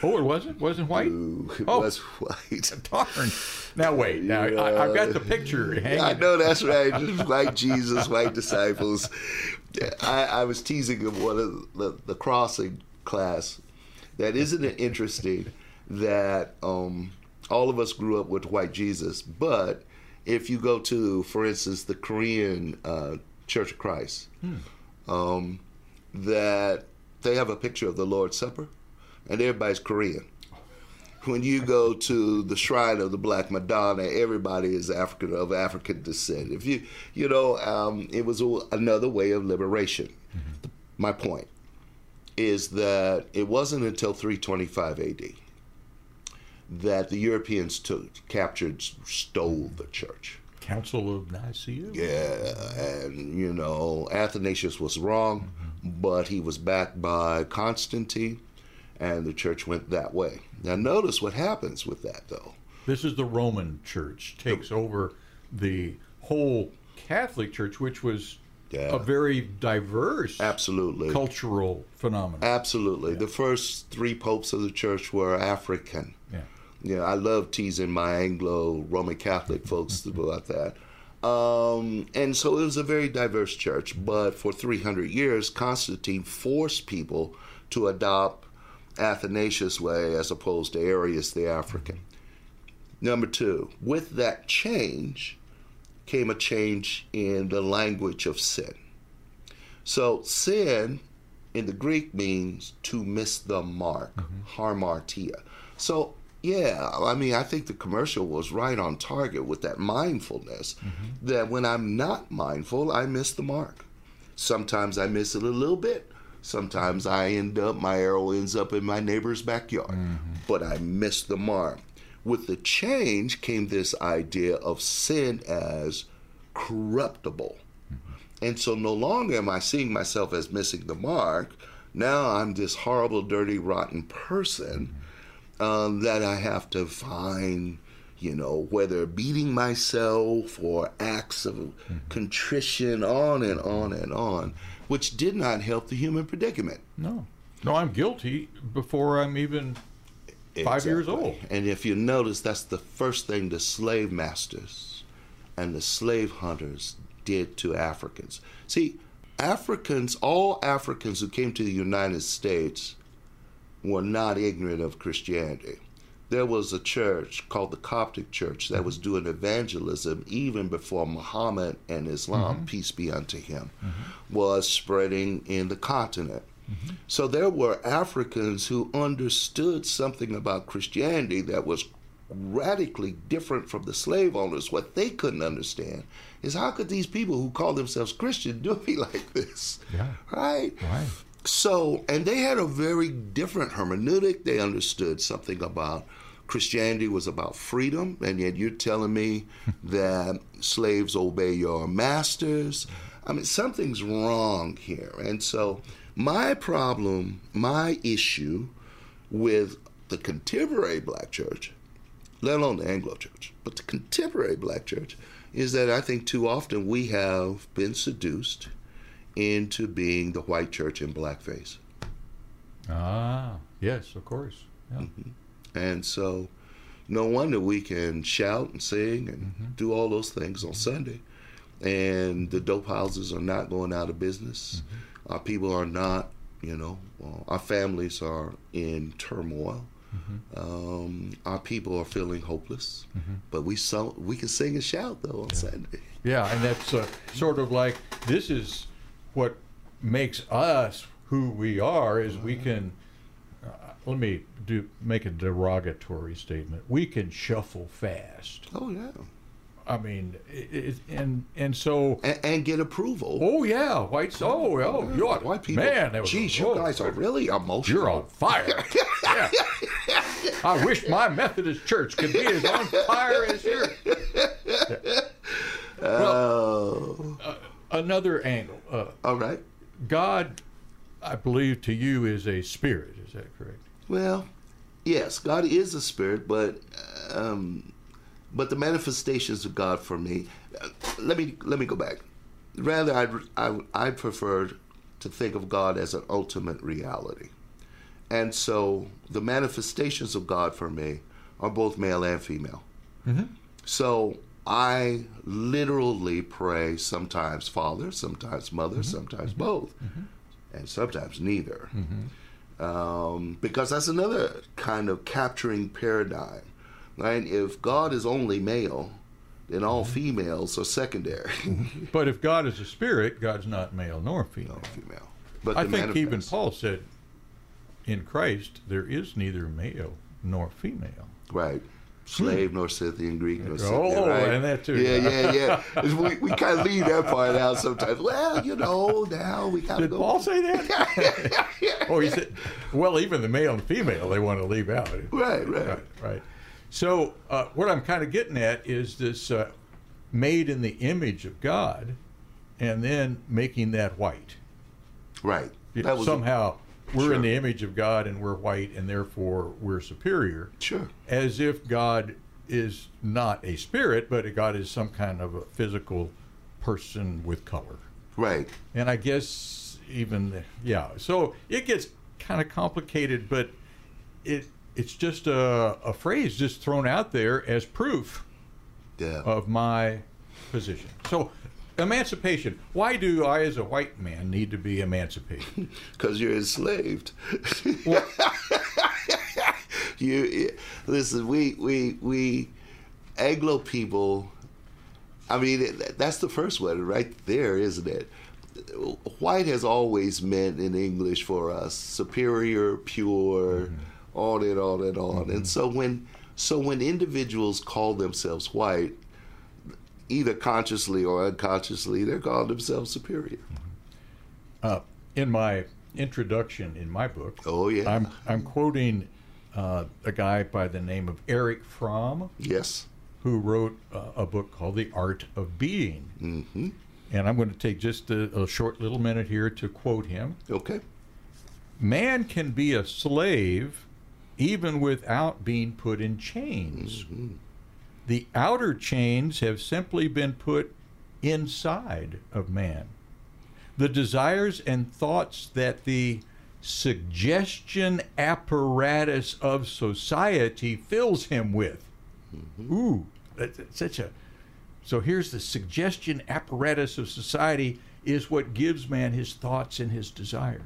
[SPEAKER 1] Oh, it wasn't wasn't white.
[SPEAKER 2] Ooh, It
[SPEAKER 1] Oh.
[SPEAKER 2] was white. <laughs>
[SPEAKER 1] Darn. Now wait. Now I, I've got the picture hanging.
[SPEAKER 2] I know that's right. Just <laughs> white Jesus, white disciples. I, I was teasing of one of the, the crossing class. That isn't it interesting that um, all of us grew up with white Jesus, but if you go to, for instance, the Korean uh, Church of Christ, um, that they have a picture of the Lord's Supper, and everybody's Korean when you go to the shrine of the Black Madonna, everybody is African of African descent. If you, you know, um, it was a, another way of liberation. My point is that it wasn't until 325 AD that the Europeans took, captured, stole the church.
[SPEAKER 1] Council of Nicaea.
[SPEAKER 2] Yeah, and you know, Athanasius was wrong, but he was backed by Constantine, and the church went that way. Now, notice what happens with that, though.
[SPEAKER 1] This is the Roman Church takes over the whole Catholic Church, which was
[SPEAKER 2] Yeah.
[SPEAKER 1] a very diverse
[SPEAKER 2] Absolutely.
[SPEAKER 1] cultural phenomenon.
[SPEAKER 2] Absolutely. The first three popes of the church were African.
[SPEAKER 1] Yeah.
[SPEAKER 2] Yeah, I love teasing my Anglo Roman Catholic <laughs> folks about that. Um, and so it was a very diverse church, but for 300 years, Constantine forced people to adopt Athanasius' way as opposed to Arius the African. Number two, with that change came a change in the language of sin. So sin in the Greek means to miss the mark, mm-hmm. hamartia. So yeah, I mean, I think the commercial was right on target with that mindfulness. Mm-hmm. That when I'm not mindful, I miss the mark. Sometimes I miss it a little bit. Sometimes I end up, my arrow ends up in my neighbor's backyard, mm-hmm. but I miss the mark. With the change came this idea of sin as corruptible. Mm-hmm. And so no longer am I seeing myself as missing the mark. Now I'm this horrible, dirty, rotten person mm-hmm. um, that I have to find, you know, whether beating myself or acts of contrition, on and on and on, which did not help the human predicament.
[SPEAKER 1] No. No, I'm guilty before I'm even five years old.
[SPEAKER 2] And if you notice, that's the first thing the slave masters and the slave hunters did to Africans. See, Africans, all Africans who came to the United States were not ignorant of Christianity. There was a church called the Coptic Church that was mm-hmm. doing evangelism even before Muhammad and Islam, mm-hmm. peace be unto him, mm-hmm. was spreading in the continent. So there were Africans who understood something about Christianity that was radically different from the slave owners. What they couldn't understand is how could these people who call themselves Christian <laughs> do me like this?
[SPEAKER 1] Yeah.
[SPEAKER 2] Right?
[SPEAKER 1] Right.
[SPEAKER 2] So, and they had a very different hermeneutic. They understood something about Christianity was about freedom, and yet you're telling me <laughs> that slaves obey your masters. I mean, something's wrong here. And so, my problem, my issue with the contemporary black church, let alone the Anglo church, but the contemporary black church, is that I think too often we have been seduced into being the white church in blackface.
[SPEAKER 1] Ah, yes, of course. Yeah.
[SPEAKER 2] And so, no wonder we can shout and sing and do all those things on Sunday. And the dope houses are not going out of business. Our people are not, you know, well, our families are in turmoil. Um, our people are feeling hopeless. But we so we can sing and shout though on Sunday.
[SPEAKER 1] Yeah, and that's uh, sort of like this is what makes us who we are. Is we can uh, let me do make a derogatory statement. We can shuffle fast.
[SPEAKER 2] Oh yeah,
[SPEAKER 1] I mean, it, it, and and so
[SPEAKER 2] and, and get approval.
[SPEAKER 1] oh yeah, whites. Oh oh, you're
[SPEAKER 2] White people,
[SPEAKER 1] man. That was
[SPEAKER 2] geez, you guys are really emotional.
[SPEAKER 1] You're on fire. <laughs> yeah. I wish my Methodist church could be as on fire as yours. <laughs>
[SPEAKER 2] Oh,
[SPEAKER 1] Another angle. Uh,
[SPEAKER 2] all right.
[SPEAKER 1] God, I believe to you is a spirit. Is that correct?
[SPEAKER 2] Well, yes, God is a spirit, but um, but the manifestations of God for me. Uh, let me let me go back. Rather, I'd, I I prefer to think of God as an ultimate reality, and so the manifestations of God for me are both male and female. So I literally pray sometimes Father, sometimes Mother, mm-hmm. sometimes mm-hmm. both, mm-hmm. and sometimes neither um, because that's another kind of capturing paradigm, right? If God is only male, then all females are secondary, <laughs>
[SPEAKER 1] But if God is a spirit, God's not male nor female.
[SPEAKER 2] female. But
[SPEAKER 1] I think even Paul said, in Christ, there is neither male nor female.
[SPEAKER 2] right? Slave nor Scythian, Greek nor Scythian,
[SPEAKER 1] Oh,
[SPEAKER 2] right?
[SPEAKER 1] and that too.
[SPEAKER 2] Yeah, yeah, yeah. <laughs> we we kind of leave that part out sometimes. Well, you know, now we gotta
[SPEAKER 1] Did
[SPEAKER 2] go.
[SPEAKER 1] Paul say that? <laughs> oh, he said, well, even the male and female they want to leave out.
[SPEAKER 2] Right, right.
[SPEAKER 1] Right, right. So, uh, what I'm kind of getting at is this uh, made in the image of God and then making that white.
[SPEAKER 2] Right. That was
[SPEAKER 1] Somehow we're
[SPEAKER 2] Sure.
[SPEAKER 1] in the image of God and we're white and therefore we're superior.
[SPEAKER 2] sure.
[SPEAKER 1] As if God is not a spirit, but God is some kind of a physical person with color.
[SPEAKER 2] Right.
[SPEAKER 1] And I guess even yeah, so it gets kind of complicated, but it it's just a, a phrase just thrown out there as proof
[SPEAKER 2] Yeah.
[SPEAKER 1] of my position. So emancipation. Why do I, as a white man, need to be emancipated? <laughs>
[SPEAKER 2] Because you're enslaved.
[SPEAKER 1] Well- <laughs>
[SPEAKER 2] you listen. We we we Anglo people. I mean, that's the first one right there, isn't it? White has always meant in English for us superior, pure, mm-hmm. on and on and on. And mm-hmm. so when so when individuals call themselves white, either consciously or unconsciously, they're calling themselves superior.
[SPEAKER 1] Uh, in my introduction in my book,
[SPEAKER 2] Oh yeah.
[SPEAKER 1] I'm I'm quoting uh, a guy by the name of Erich Fromm.
[SPEAKER 2] yes.
[SPEAKER 1] who wrote uh, a book called The Art of Being.
[SPEAKER 2] hmm
[SPEAKER 1] And I'm going to take just a, a short little minute here to quote him
[SPEAKER 2] Okay.
[SPEAKER 1] Man can be a slave even without being put in chains. The outer chains have simply been put inside of man. The desires and thoughts that the suggestion apparatus of society fills him with. Ooh, that's that's such a. So here's the suggestion apparatus of society is what gives man his thoughts and his desires.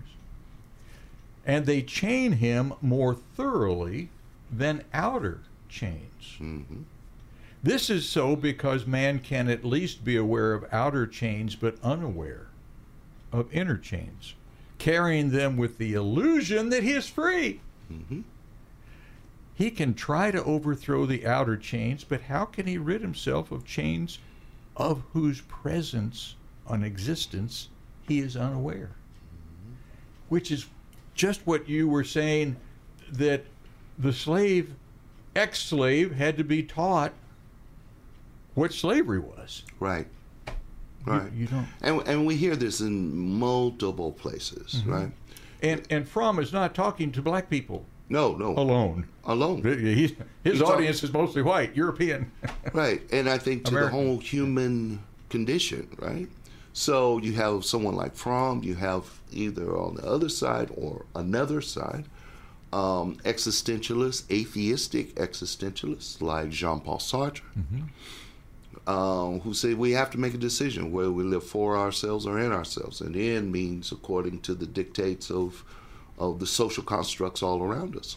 [SPEAKER 1] And they chain him more thoroughly than outer chains.
[SPEAKER 2] hmm
[SPEAKER 1] This is so because man can at least be aware of outer chains but unaware of inner chains, carrying them with the illusion that he is free.
[SPEAKER 2] hmm
[SPEAKER 1] He can try to overthrow the outer chains, but how can he rid himself of chains of whose presence on existence he is unaware? Which is just what you were saying that the slave, ex slave, had to be taught what slavery was.
[SPEAKER 2] Right. Right.
[SPEAKER 1] You, don't.
[SPEAKER 2] And and we hear this in multiple places,
[SPEAKER 1] Mm-hmm.
[SPEAKER 2] right?
[SPEAKER 1] And, and Fromm is not talking to black people
[SPEAKER 2] No, no,
[SPEAKER 1] alone.
[SPEAKER 2] alone.
[SPEAKER 1] He's, his
[SPEAKER 2] He's talking-
[SPEAKER 1] audience is mostly white, European. <laughs>
[SPEAKER 2] Right. And I think to
[SPEAKER 1] American.
[SPEAKER 2] the whole human condition, right? So you have someone like Fromm, you have either on the other side or another side, um, existentialists, atheistic existentialists like Jean Paul Sartre, um, who say we have to make a decision whether we live for ourselves or in ourselves. And in means according to the dictates of, of the social constructs all around us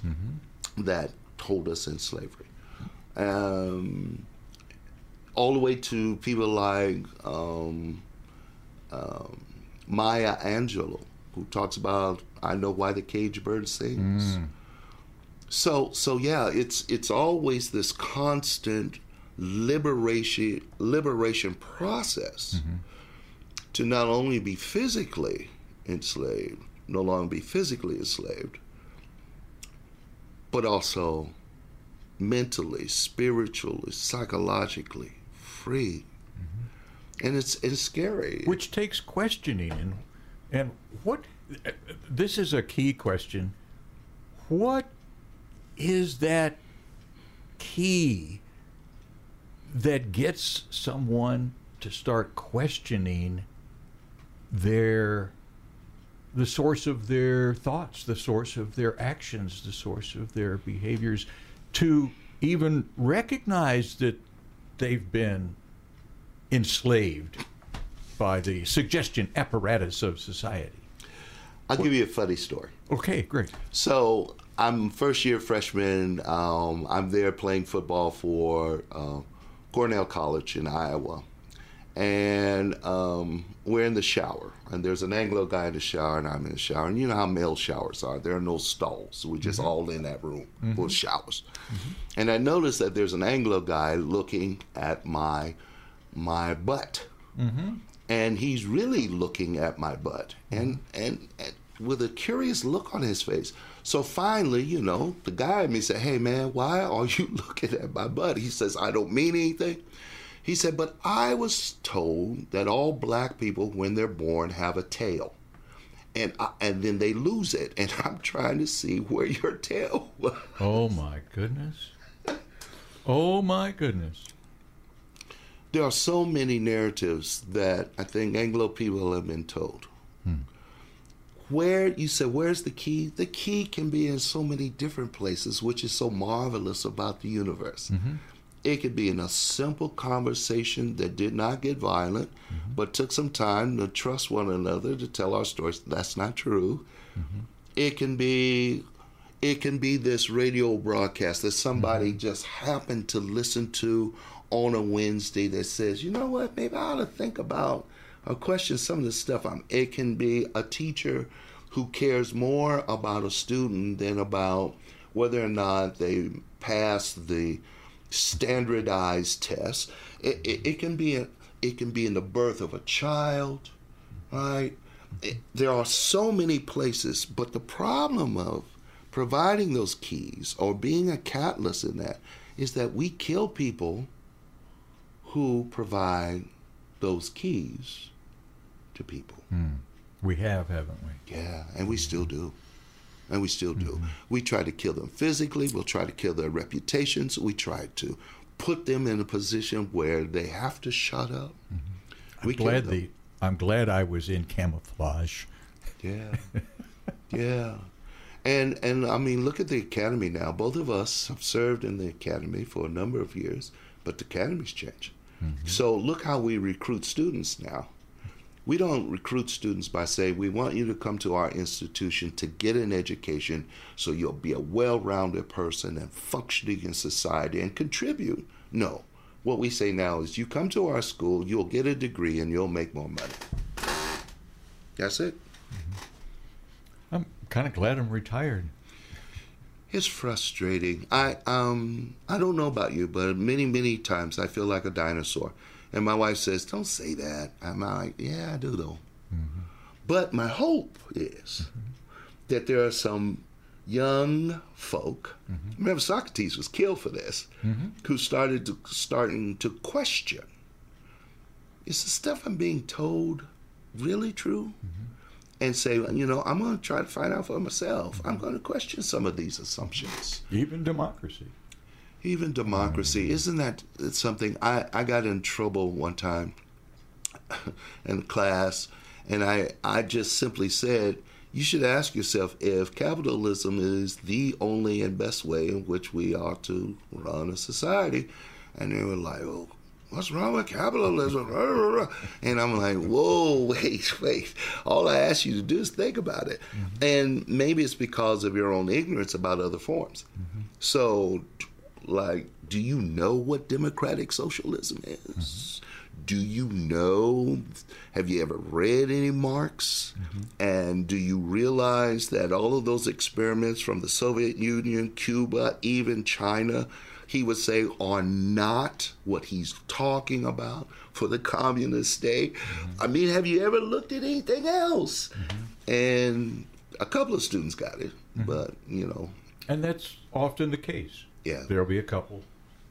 [SPEAKER 2] that hold us in slavery. Um, all the way to people like um, um, Maya Angelou, who talks about "I know why the cage bird sings." So, so yeah, it's it's always this constant liberation liberation process to not only be physically enslaved, no longer be physically enslaved, but also mentally, spiritually, psychologically free. And it's it's scary.
[SPEAKER 1] which takes questioning and and what this is a key question what is that key that gets someone to start questioning their the source of their thoughts the source of their actions the source of their behaviors to even recognize that they've been enslaved by the suggestion apparatus of society.
[SPEAKER 2] I'll give you a funny story.
[SPEAKER 1] Okay, great.
[SPEAKER 2] So I'm first year freshman. Um, I'm there playing football for uh, Cornell College in Iowa, and um, we're in the shower. And there's an Anglo guy in the shower, and I'm in the shower. And you know how male showers are. There are no stalls. We're just mm-hmm. all in that room with mm-hmm. showers. Mm-hmm. And I noticed that there's an Anglo guy looking at my my butt and he's really looking at my butt and, and and with a curious look on his face so finally you know the guy in me said hey man why are you <laughs> looking at my butt he says i don't mean anything He said, but I was told that all black people, when they're born, have a tail. And, I, and then they lose it. And <laughs> I'm trying to see where your tail <laughs> was.
[SPEAKER 1] Oh my goodness. Oh my goodness.
[SPEAKER 2] There are so many narratives that I think Anglo people have been told. Hmm. Where you said, where's the key? The key can be in so many different places, which is so marvelous about the universe. Mm-hmm. It could be in a simple conversation that did not get violent, mm-hmm. but took some time to trust one another to tell our stories. That's not true. Mm-hmm. It can be it can be this radio broadcast that somebody mm-hmm. just happened to listen to on a Wednesday that says, you know what, maybe I ought to think about or question some of the stuff. I'm, it can be a teacher who cares more about a student than about whether or not they pass the standardized tests. It, it, it can be a, it can be in the birth of a child, right? There are so many places, but the problem of providing those keys or being a catalyst in that is that we kill people who provide those keys to people.
[SPEAKER 1] Mm. We have, haven't we?
[SPEAKER 2] Yeah, and we still do and we still do. Mm-hmm. We try to kill them physically, we'll try to kill their reputations, we try to put them in a position where they have to shut up.
[SPEAKER 1] Mm-hmm. I'm glad the I'm glad I was in camouflage.
[SPEAKER 2] Yeah. <laughs> yeah. And and I mean look at the academy now. Both of us have served in the academy for a number of years, but the academy's changed. Mm-hmm. So look how we recruit students now. We don't recruit students by saying, we want you to come to our institution to get an education so you'll be a well rounded person and functioning in society and contribute. No. What we say now is, you come to our school, you'll get a degree, and you'll make more money. That's it.
[SPEAKER 1] Mm-hmm. I'm kind of glad I'm retired.
[SPEAKER 2] It's frustrating. I um I don't know about you, but many many times I feel like a dinosaur. And my wife says, Don't say that. I'm like, Yeah, I do though. Mm-hmm. But my hope is mm-hmm. that there are some young folk. Mm-hmm. Remember, Socrates was killed for this, who started to, starting to question: Is the stuff I'm being told really true? And say, you know, I'm going to try to find out for myself. I'm going to question some of these assumptions.
[SPEAKER 1] Even democracy
[SPEAKER 2] even democracy isn't that something? I, I got in trouble one time <laughs> in class and I, I just simply said you should ask yourself if capitalism is the only and best way in which we ought to run a society. And they were like oh what's wrong with capitalism? <laughs> And i'm like whoa <laughs> wait wait. All i ask you to do is think about it. Mm-hmm. and maybe it's because of your own ignorance about other forms. Mm-hmm. so like, do you know what democratic socialism is? Mm-hmm. Do you know? Have you ever read any Marx? Mm-hmm. And do you realize that all of those experiments from the Soviet Union, Cuba, even China, he would say, are not what he's talking about for the communist state? Mm-hmm. I mean, have you ever looked at anything else? Mm-hmm. And a couple of students got it, mm-hmm. but, you know.
[SPEAKER 1] And that's often the case.
[SPEAKER 2] Yeah.
[SPEAKER 1] There'll be a couple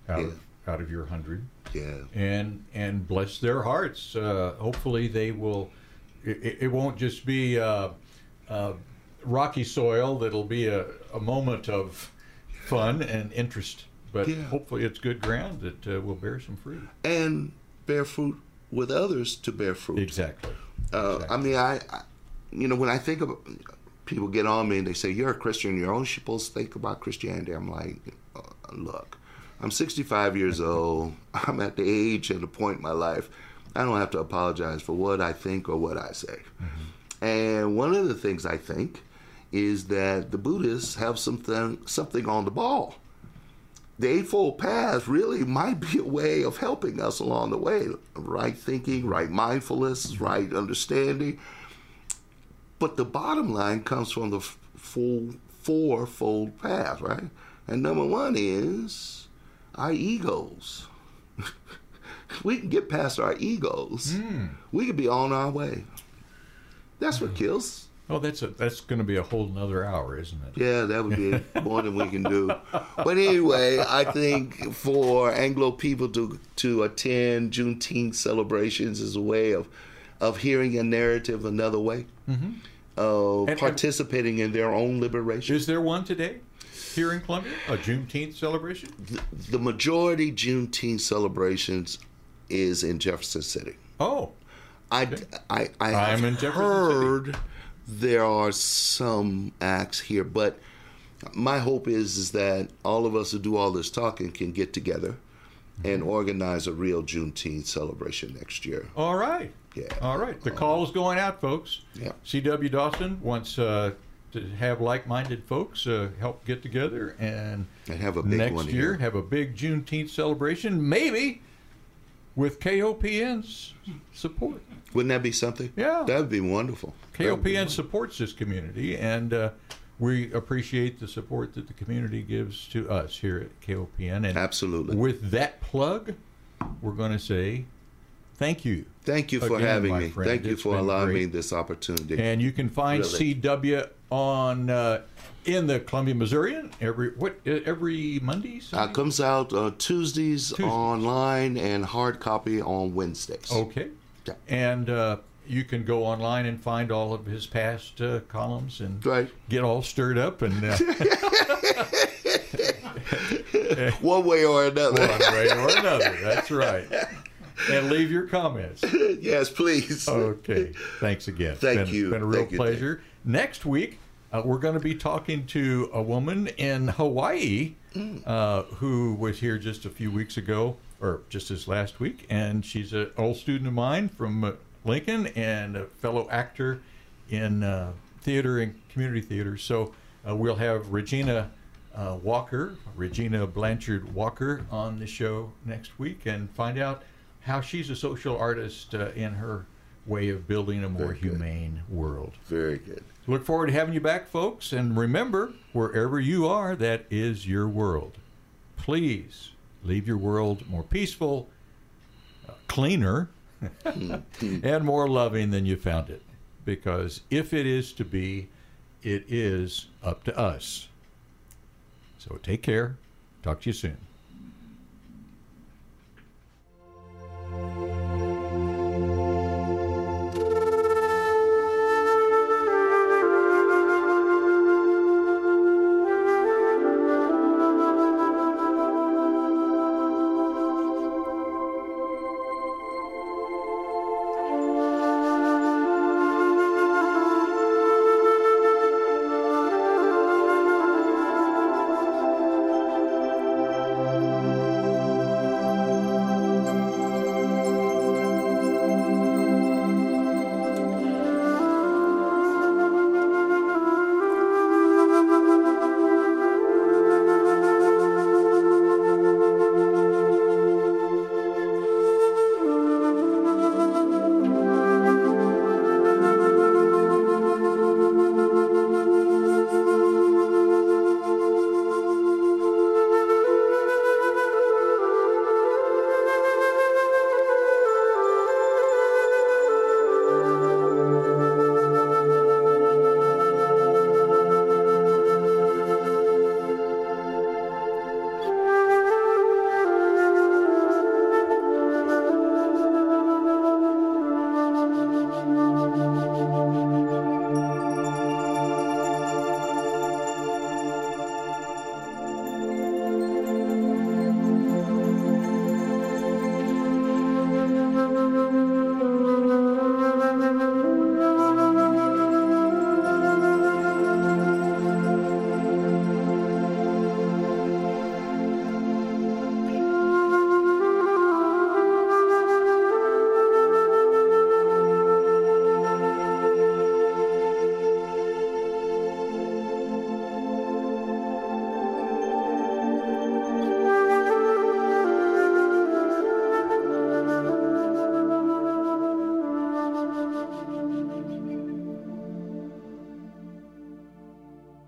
[SPEAKER 1] out yeah. of out of your hundred.
[SPEAKER 2] Yeah.
[SPEAKER 1] And and bless their hearts. Uh, hopefully they will. It, it won't just be uh, uh, rocky soil. That'll be a, a moment of fun and interest. But yeah. hopefully it's good ground that uh, will bear some fruit.
[SPEAKER 2] And bear fruit with others to bear fruit.
[SPEAKER 1] Exactly.
[SPEAKER 2] Uh,
[SPEAKER 1] exactly.
[SPEAKER 2] I mean, I, I, you know, when I think of people get on me and they say you're a Christian, you're only supposed to think about Christianity. I'm like, look, I'm 65 years <laughs> old. I'm at the age and the point in my life. I don't have to apologize for what I think or what I say. Mm-hmm. And one of the things I think is that the Buddhists have something something on the ball. The Eightfold Path really might be a way of helping us along the way. Right thinking, right mindfulness, right understanding. But the bottom line comes from the full fourfold path, right? And number one is our egos. <laughs> we can get past our egos. Mm. We could be on our way. That's what kills
[SPEAKER 1] Oh, that's a that's going to be a whole another hour, isn't it?
[SPEAKER 2] Yeah, that would be more than we can do. But anyway, I think for Anglo people to to attend Juneteenth celebrations is a way of of hearing a narrative another way, mm-hmm. of
[SPEAKER 1] And-
[SPEAKER 2] participating in their own liberation.
[SPEAKER 1] Is there one today here in Columbia? A Juneteenth celebration?
[SPEAKER 2] The majority Juneteenth celebrations is in Jefferson City.
[SPEAKER 1] Oh,
[SPEAKER 2] I, I, I
[SPEAKER 1] I'm
[SPEAKER 2] have
[SPEAKER 1] in Jefferson
[SPEAKER 2] heard there are some acts here, but my hope is is that all of us who do all this talking can get together and
[SPEAKER 1] Mm-hmm.
[SPEAKER 2] organize a real Juneteenth celebration next year.
[SPEAKER 1] all right.
[SPEAKER 2] Yeah.
[SPEAKER 1] All right. The call is going out, folks.
[SPEAKER 2] Yeah.
[SPEAKER 1] C.W. Dawson wants uh, to have like-minded folks uh, help get together and
[SPEAKER 2] And have a big
[SPEAKER 1] next
[SPEAKER 2] one
[SPEAKER 1] year
[SPEAKER 2] here.
[SPEAKER 1] have a big Juneteenth celebration, maybe with KOPN's support.
[SPEAKER 2] Wouldn't that be something?
[SPEAKER 1] Yeah.
[SPEAKER 2] That would be wonderful. Would be
[SPEAKER 1] KOPN supports this community, and uh, we appreciate the support that the community gives to us here at KOPN. And
[SPEAKER 2] Absolutely.
[SPEAKER 1] with that plug, we're going to say thank you.
[SPEAKER 2] Thank you for
[SPEAKER 1] Again,
[SPEAKER 2] having me.
[SPEAKER 1] friend,
[SPEAKER 2] Thank you
[SPEAKER 1] it's
[SPEAKER 2] for allowing
[SPEAKER 1] great.
[SPEAKER 2] me this opportunity.
[SPEAKER 1] And you can find
[SPEAKER 2] Really.
[SPEAKER 1] CW on uh, in the Columbia Missourian every what uh, every Monday.
[SPEAKER 2] Uh, comes out uh, Tuesdays,
[SPEAKER 1] Tuesdays.
[SPEAKER 2] online and hard copy on Wednesdays.
[SPEAKER 1] Okay.
[SPEAKER 2] Yeah.
[SPEAKER 1] And uh, you can go online and find all of his past uh, columns and
[SPEAKER 2] Right.
[SPEAKER 1] get all stirred up and uh, <laughs>
[SPEAKER 2] One way or another.
[SPEAKER 1] one way or another. That's right. <laughs> And leave your comments. <laughs>
[SPEAKER 2] yes, please.
[SPEAKER 1] Okay. Thanks again.
[SPEAKER 2] Thank
[SPEAKER 1] been,
[SPEAKER 2] you.
[SPEAKER 1] Been a real
[SPEAKER 2] Thank you,
[SPEAKER 1] pleasure. Next week, uh, we're going to be talking to a woman in Hawaii uh, who was here just a few weeks ago, or just this last week, and she's an old student of mine from uh, Lincoln and a fellow actor in uh, theater and community theater. So uh, we'll have Regina uh, Walker, Regina Blanchard Walker, on the show next week and find out how she's a social artist uh, in her way of building a more
[SPEAKER 2] Very good.
[SPEAKER 1] humane world.
[SPEAKER 2] Very good.
[SPEAKER 1] Look forward to having you back, folks. And remember, wherever you are, that is your world. Please leave your world more peaceful, uh, cleaner, <laughs> and more loving than you found it. Because if it is to be, it is up to us. So take care. Talk to you soon.